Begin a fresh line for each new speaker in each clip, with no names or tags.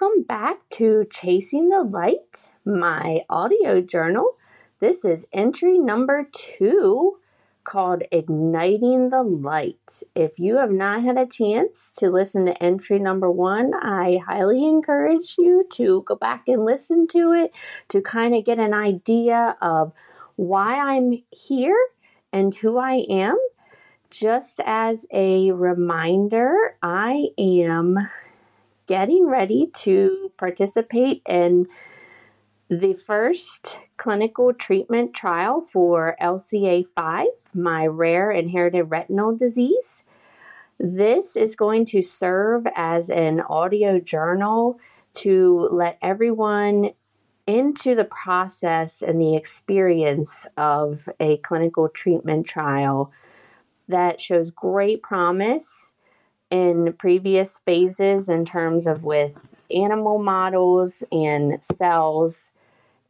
Welcome back to Chasing the Light, my audio journal. This is entry number two called Igniting the Light. If you have not had a chance to listen to entry number one, I highly encourage you to go back and listen to it to kind of get an idea of why I'm here and who I am. Just as a reminder, I am getting ready to participate in the first clinical treatment trial for LCA5, my rare inherited retinal disease. This is going to serve as an audio journal to let everyone into the process and the experience of a clinical treatment trial that shows great promise in previous phases in terms of with animal models and cells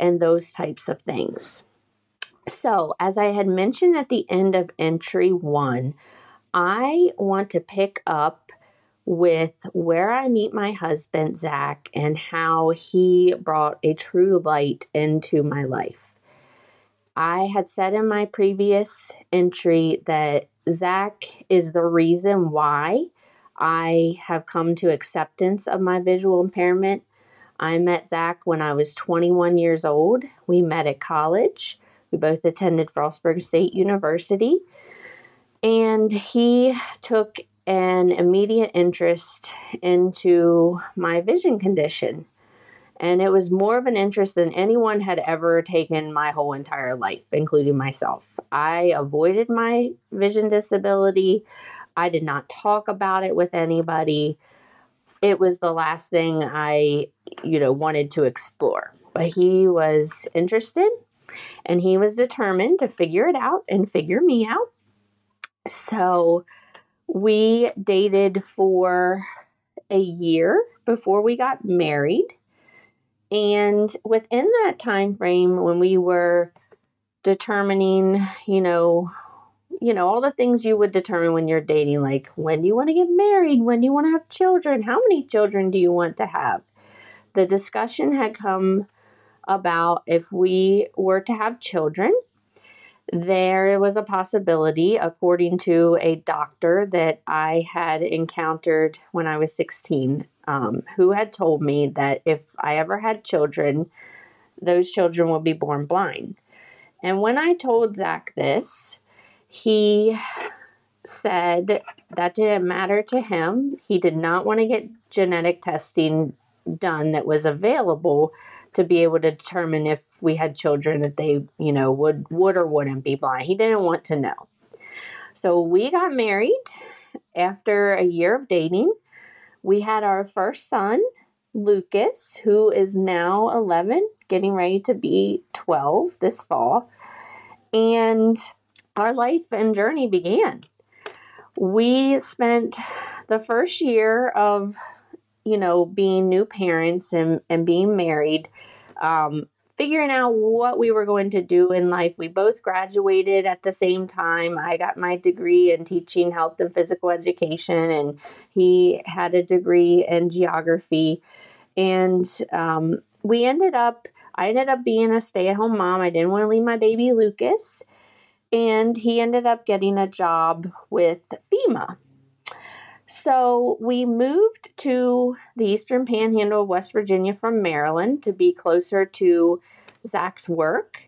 and those types of things. So, as I had mentioned at the end of entry one, I want to pick up with where I meet my husband, Zach, and how he brought a true light into my life. I had said in my previous entry that Zach is the reason why I have come to acceptance of my visual impairment. I met Zach when I was 21 years old. We met at college. We both attended Frostburg State University. And he took an immediate interest into my vision condition. And it was more of an interest than anyone had ever taken my whole entire life, including myself. I avoided my vision disability. I did not talk about it with anybody. It was the last thing I, you know, wanted to explore. But he was interested and he was determined to figure it out and figure me out. So we dated for a year before we got married. And within that time frame when we were determining, you know, you know, all the things you would determine when you're dating, like when do you want to get married? When do you want to have children? How many children do you want to have? The discussion had come about if we were to have children, there was a possibility, according to a doctor that I had encountered when I was 16, um, who had told me that if I ever had children, those children would be born blind. And when I told Zach this, he said that didn't matter to him. He did not want to get genetic testing done that was available to be able to determine if we had children that they, you know, would would or wouldn't be blind. He didn't want to know. So we got married after a year of dating. We had our first son, Lucas, who is now 11, getting ready to be 12 this fall. And our life and journey began. We spent the first year of, you know, being new parents and, and being married, um, figuring out what we were going to do in life. We both graduated at the same time. I got my degree in teaching health and physical education, and he had a degree in geography. And um, we ended up, I ended up being a stay at home mom. I didn't want to leave my baby Lucas and he ended up getting a job with FEMA. So we moved to the eastern panhandle of West Virginia from Maryland to be closer to Zach's work.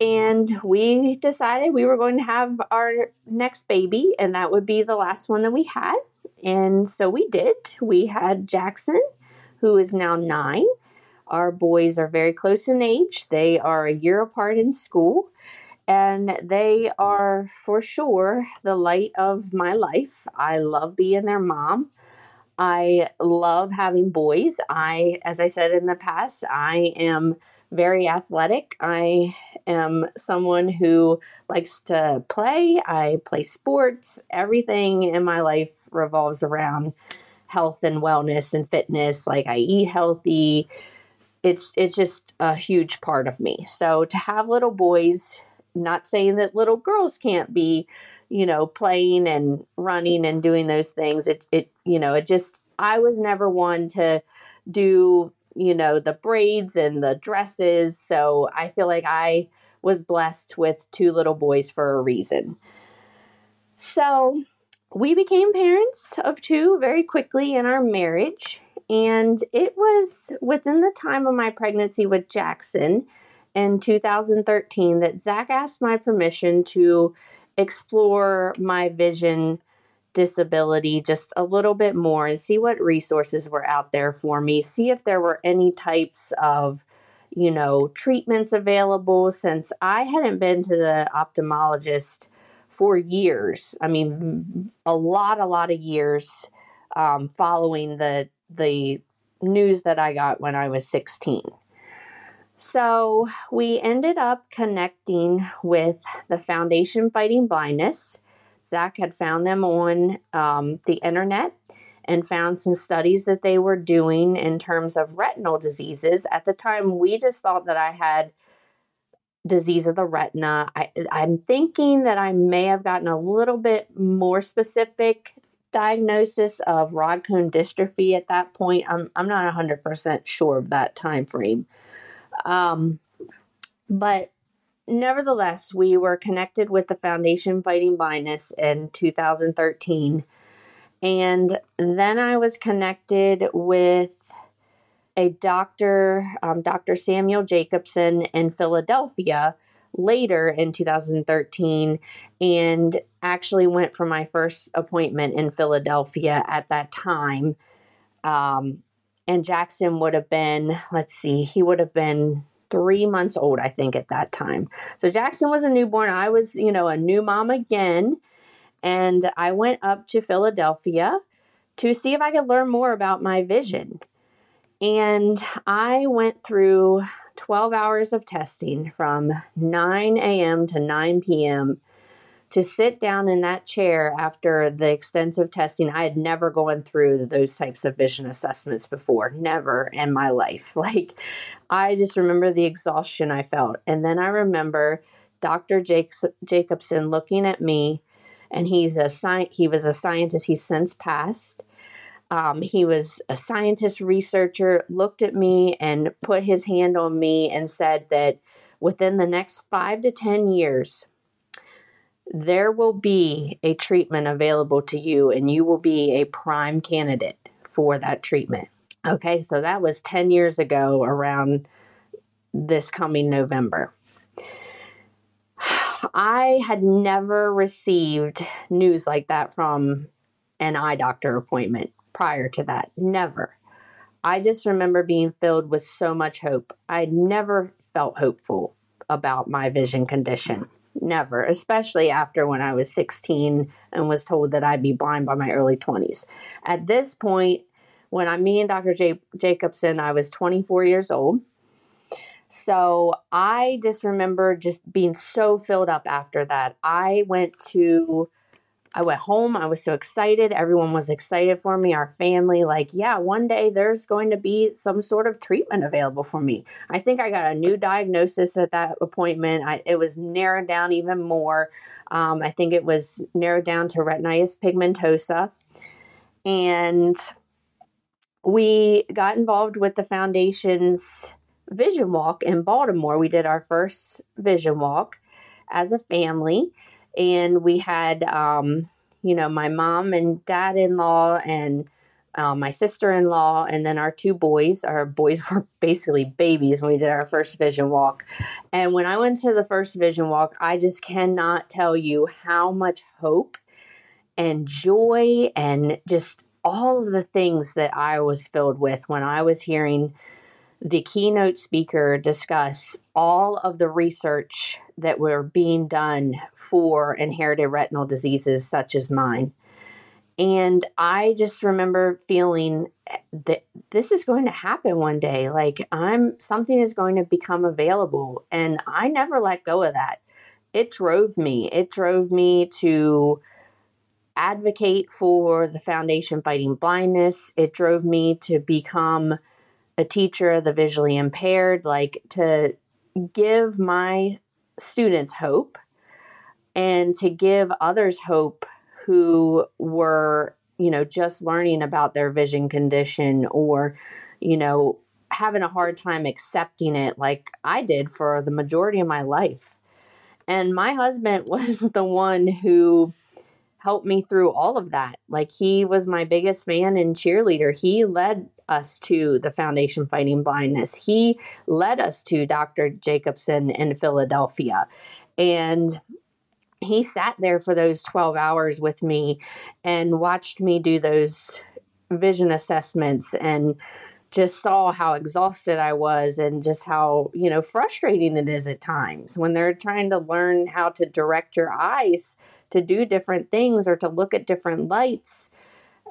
And we decided we were going to have our next baby, and that would be the last one that we had. And so we did. We had Jackson, who is now nine. Our boys are very close in age, they are a year apart in school and they are for sure the light of my life. I love being their mom. I love having boys. I, as I said in the past, I am very athletic. I am someone who likes to play. I play sports. Everything in my life revolves around health and wellness and fitness. Like I eat healthy. It's it's just a huge part of me. So to have little boys not saying that little girls can't be, you know, playing and running and doing those things. It, it, you know, it just I was never one to do, you know, the braids and the dresses. So I feel like I was blessed with two little boys for a reason. So we became parents of two very quickly in our marriage. And it was within the time of my pregnancy with Jackson in 2013 that Zach asked my permission to explore my vision disability just a little bit more and see what resources were out there for me, see if there were any types of you know, treatments available since I hadn't been to the ophthalmologist for years. I mean, a lot, a lot of years um, following the the news that I got when I was 16. So we ended up connecting with the Foundation Fighting Blindness. Zach had found them on um, the internet and found some studies that they were doing in terms of retinal diseases. At the time, we just thought that I had disease of the retina. I, I'm thinking that I may have gotten a little bit more specific diagnosis of rod cone dystrophy at that point. I'm, I'm not 100% sure of that time frame. Um, but nevertheless, we were connected with the Foundation Fighting Blindness in 2013 and then I was connected with a doctor, um, Dr. Samuel Jacobson in Philadelphia later in 2013 and actually went for my first appointment in Philadelphia at that time. Um, and Jackson would have been, let's see, he would have been three months old, I think, at that time. So Jackson was a newborn. I was, you know, a new mom again. And I went up to Philadelphia to see if I could learn more about my vision. And I went through 12 hours of testing from 9 a.m. to 9 p.m. to sit down in that chair after the extensive testing. I had never gone through those types of vision assessments before, never in my life. Like, I just remember the exhaustion I felt. And then I remember Dr. Jacobson looking at me and he's a sci- he was a scientist. He's since passed. Um, he was a scientist researcher. Looked at me and put his hand on me and said that within the next five to ten years, there will be a treatment available to you, and you will be a prime candidate for that treatment. Okay, so that was 10 years ago around this coming November. I had never received news like that from an eye doctor appointment prior to that. Never. I just remember being filled with so much hope. I had never felt hopeful about my vision condition. Never, especially after when I was 16 and was told that I'd be blind by my early 20s. At this point, when I'm meeting Dr. J- Jacobson, I was 24 years old. So I just remember just being so filled up after that. I went to I went home. I was so excited. Everyone was excited for me, our family. Like, yeah, one day there's going to be some sort of treatment available for me. I think I got a new diagnosis at that appointment. I, it was narrowed down even more. Um, I think it was narrowed down to retinitis pigmentosa. And we got involved with the foundation's vision walk in Baltimore. We did our first vision walk as a family, and we had, um, you know, my mom and dad in law and uh, my sister in law, and then our two boys. Our boys were basically babies when we did our first vision walk. And when I went to the first vision walk, I just cannot tell you how much hope and joy and just all of the things that I was filled with when I was hearing the keynote speaker discuss all of the research that were being done for inherited retinal diseases such as mine. And I just remember feeling eh, that this is going to happen one day. Like I'm something is going to become available and I never let go of that. It drove me. It drove me to advocate for the foundation fighting blindness. It drove me to become a teacher of the visually impaired, like to give my students hope and to give others hope who were you know, just learning about their vision condition or, you know, having a hard time accepting it like I did for the majority of my life. And my husband was the one who helped me through all of that. Like he was my biggest fan and cheerleader. He led us to the Foundation Fighting Blindness. He led us to Dr. Jacobson in Philadelphia. And he sat there for those 12 hours with me and watched me do those vision assessments and just saw how exhausted I was and just how, you know, frustrating it is at times when they're trying to learn how to direct your eyes to do different things or to look at different lights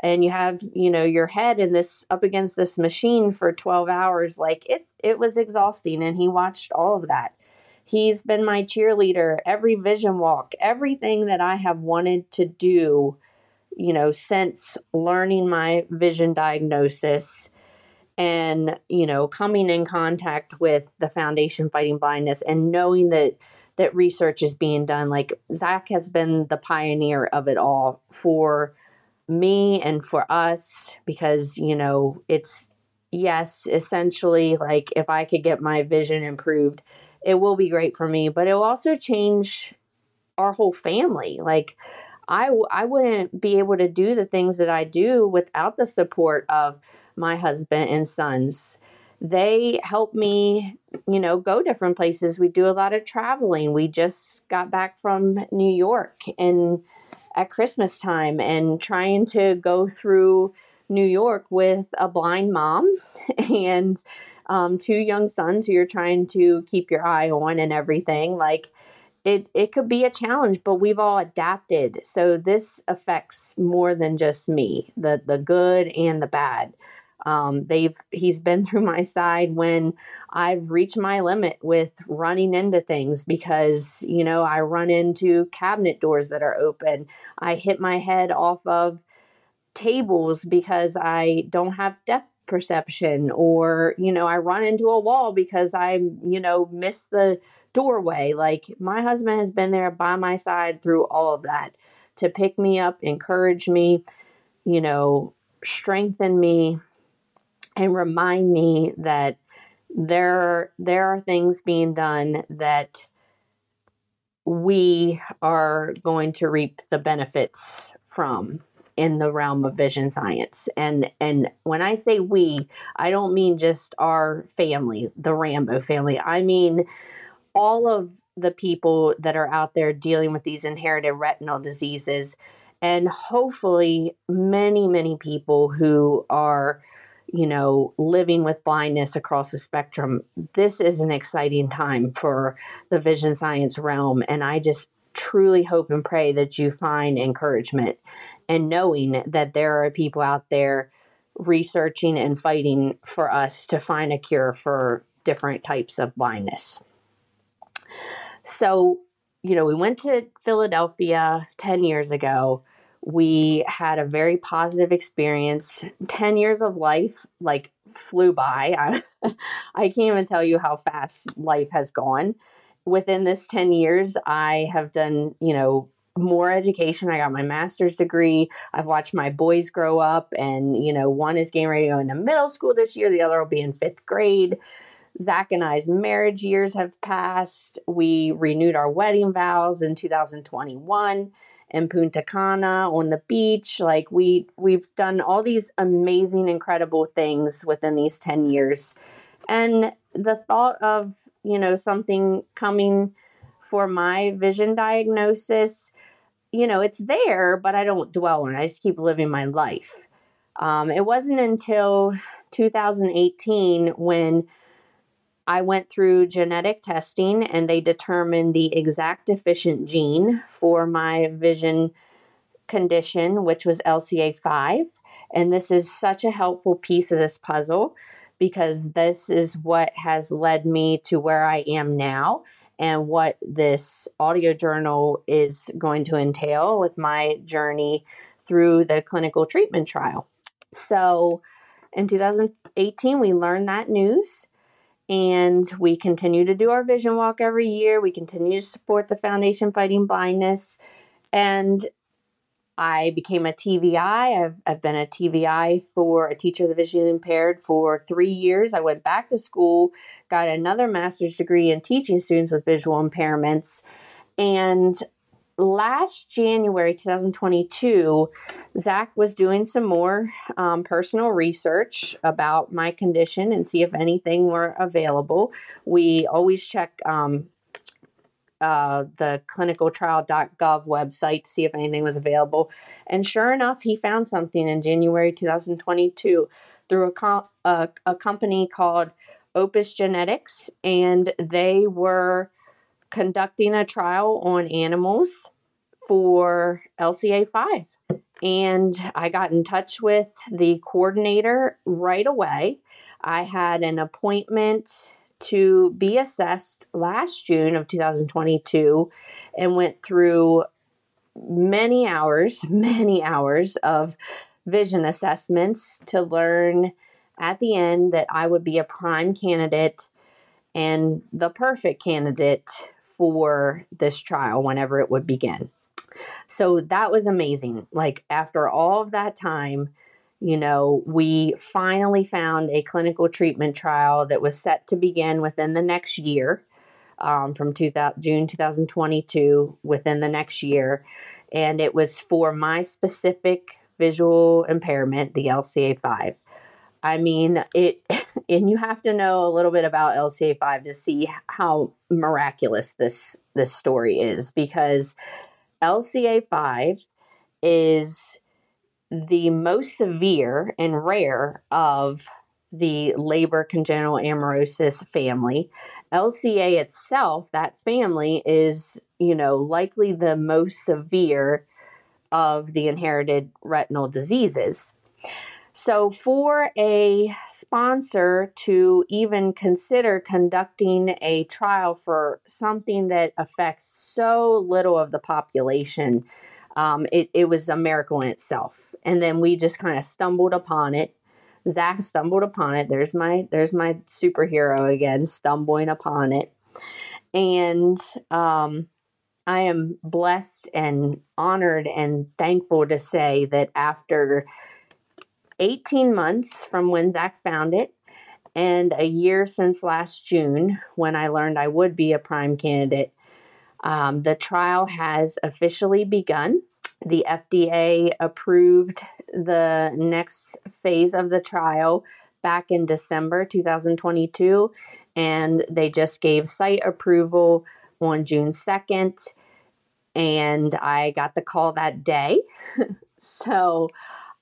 and you have, you know, your head in this up against this machine for 12 hours like it it was exhausting and he watched all of that. He's been my cheerleader every vision walk, everything that I have wanted to do, you know, since learning my vision diagnosis and you know coming in contact with the foundation fighting blindness and knowing that that research is being done like zach has been the pioneer of it all for me and for us because you know it's yes essentially like if i could get my vision improved it will be great for me but it will also change our whole family like I, I wouldn't be able to do the things that I do without the support of my husband and sons. They help me, you know, go different places. We do a lot of traveling. We just got back from New York and at Christmas time and trying to go through New York with a blind mom and um, two young sons who you're trying to keep your eye on and everything. Like it, it could be a challenge, but we've all adapted. So this affects more than just me, the the good and the bad. Um, they've he's been through my side when I've reached my limit with running into things because you know I run into cabinet doors that are open. I hit my head off of tables because I don't have depth perception or you know I run into a wall because I you know missed the doorway. Like my husband has been there by my side through all of that to pick me up, encourage me, you know, strengthen me and remind me that there there are things being done that we are going to reap the benefits from in the realm of vision science. And and when i say we i don't mean just our family the rambo family. I mean all of the people that are out there dealing with these inherited retinal diseases and hopefully many many people who are you know, living with blindness across the spectrum, this is an exciting time for the vision science realm. And I just truly hope and pray that you find encouragement and knowing that there are people out there researching and fighting for us to find a cure for different types of blindness. So, you know, we went to Philadelphia 10 years ago we had a very positive experience. 10 years of life like flew by. I, I can't even tell you how fast life has gone. Within this 10 years, I have done, you know, more education. I got my master's degree. I've watched my boys grow up, and, you know, one is getting ready to go into middle school this year, the other will be in fifth grade. Zach and I's marriage years have passed. We renewed our wedding vows in 2021 in Punta Cana on the beach. Like we we've done all these amazing, incredible things within these 10 years. And the thought of, you know, something coming for my vision diagnosis, you know, it's there, but I don't dwell on it. I just keep living my life. Um, it wasn't until 2018 when I went through genetic testing and they determined the exact deficient gene for my vision condition, which was LCA5. And this is such a helpful piece of this puzzle because this is what has led me to where I am now and what this audio journal is going to entail with my journey through the clinical treatment trial. So in 2018, we learned that news and we continue to do our vision walk every year. We continue to support the Foundation Fighting Blindness. And I became a TVI. I've, I've been a TVI for a teacher of the visually impaired for three years. I went back to school, got another master's degree in teaching students with visual impairments. And last January 2022, Zach was doing some more um, personal research about my condition and see if anything were available. We always check um, uh, the clinicaltrial.gov website to see if anything was available. And sure enough, he found something in January 2022 through a, com- a, a company called Opus Genetics, and they were conducting a trial on animals for LCA 5. And I got in touch with the coordinator right away. I had an appointment to be assessed last June of 2022 and went through many hours, many hours of vision assessments to learn at the end that I would be a prime candidate and the perfect candidate for this trial whenever it would begin. So that was amazing. Like after all of that time, you know, we finally found a clinical treatment trial that was set to begin within the next year, um, from 2000, June 2022, within the next year. And it was for my specific visual impairment, the LCA5. I mean, it, and you have to know a little bit about LCA5 to see how miraculous this this story is because LCA5 is the most severe and rare of the Leber congenital amaurosis family. LCA itself, that family, is, you know, likely the most severe of the inherited retinal diseases. So, for a sponsor to even consider conducting a trial for something that affects so little of the population, um, it, it was a miracle in itself and then we just kind of stumbled upon it. Zach stumbled upon it. There's my there's my superhero again, stumbling upon it, and um, I am blessed and honored and thankful to say that after 18 months from when Zach found it, and a year since last June when I learned I would be a prime candidate, um, the trial has officially begun. The FDA approved the next phase of the trial back in December 2022, and they just gave site approval on June 2nd. And I got the call that day. so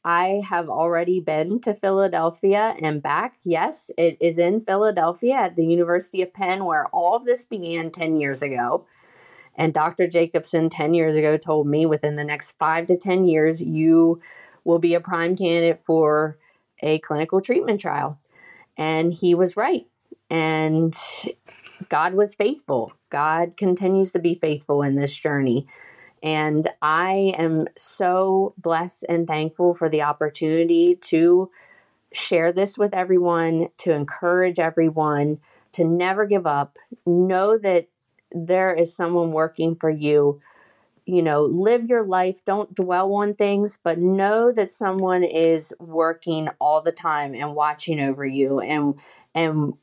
I have already been to Philadelphia and back. Yes, it is in Philadelphia at the University of Penn, where all of this began 10 years ago. And Dr. Jacobson 10 years ago told me within the next five to 10 years, you will be a prime candidate for a clinical treatment trial. And he was right. And God was faithful. God continues to be faithful in this journey. And I am so blessed and thankful for the opportunity to share this with everyone, to encourage everyone to never give up. Know that there is someone working for you. You know, live your life, don't dwell on things, but know that someone is working all the time and watching over you and and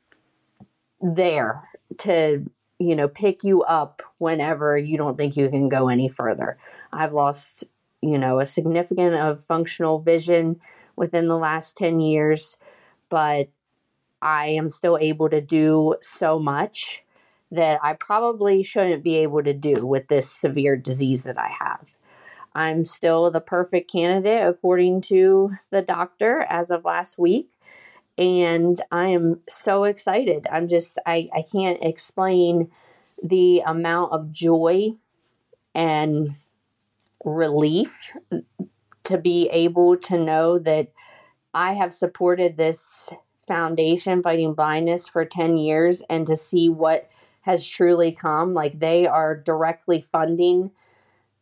there to you know pick you up whenever you don't think you can go any further. I've lost, you know, a significant of functional vision within the last 10 years, but I am still able to do so much that I probably shouldn't be able to do with this severe disease that I have. I'm still the perfect candidate according to the doctor as of last week. And I am so excited. I'm just, I, I can't explain the amount of joy and relief to be able to know that I have supported this foundation fighting blindness for 10 years and to see what has truly come. Like they are directly funding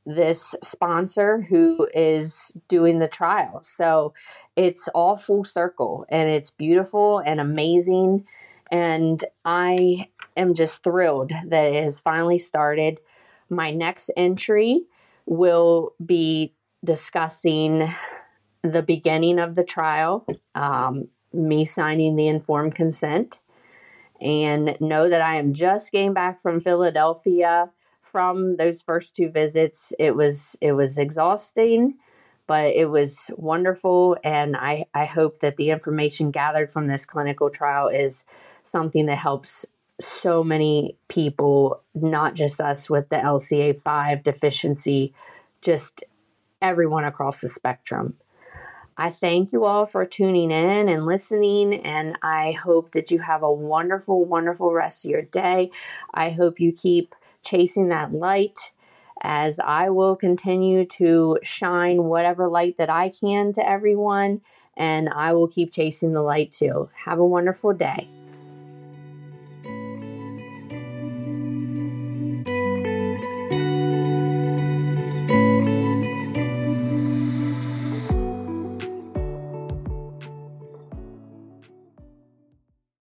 this sponsor who is doing the trial. So it's all full circle and it's beautiful and amazing. And I am just thrilled that it has finally started. My next entry will be discussing the beginning of the trial, um, me signing the informed consent, and know that I am just getting back from Philadelphia from those first two visits. It was it was exhausting, but it was wonderful, and I I hope that the information gathered from this clinical trial is something that helps so many people, not just us with the LCA5 deficiency, just everyone across the spectrum. I thank you all for tuning in and listening, and I hope that you have a wonderful, wonderful rest of your day. I hope you keep chasing that light as I will continue to shine whatever light that I can to everyone, and I will keep chasing the light too. Have a wonderful day.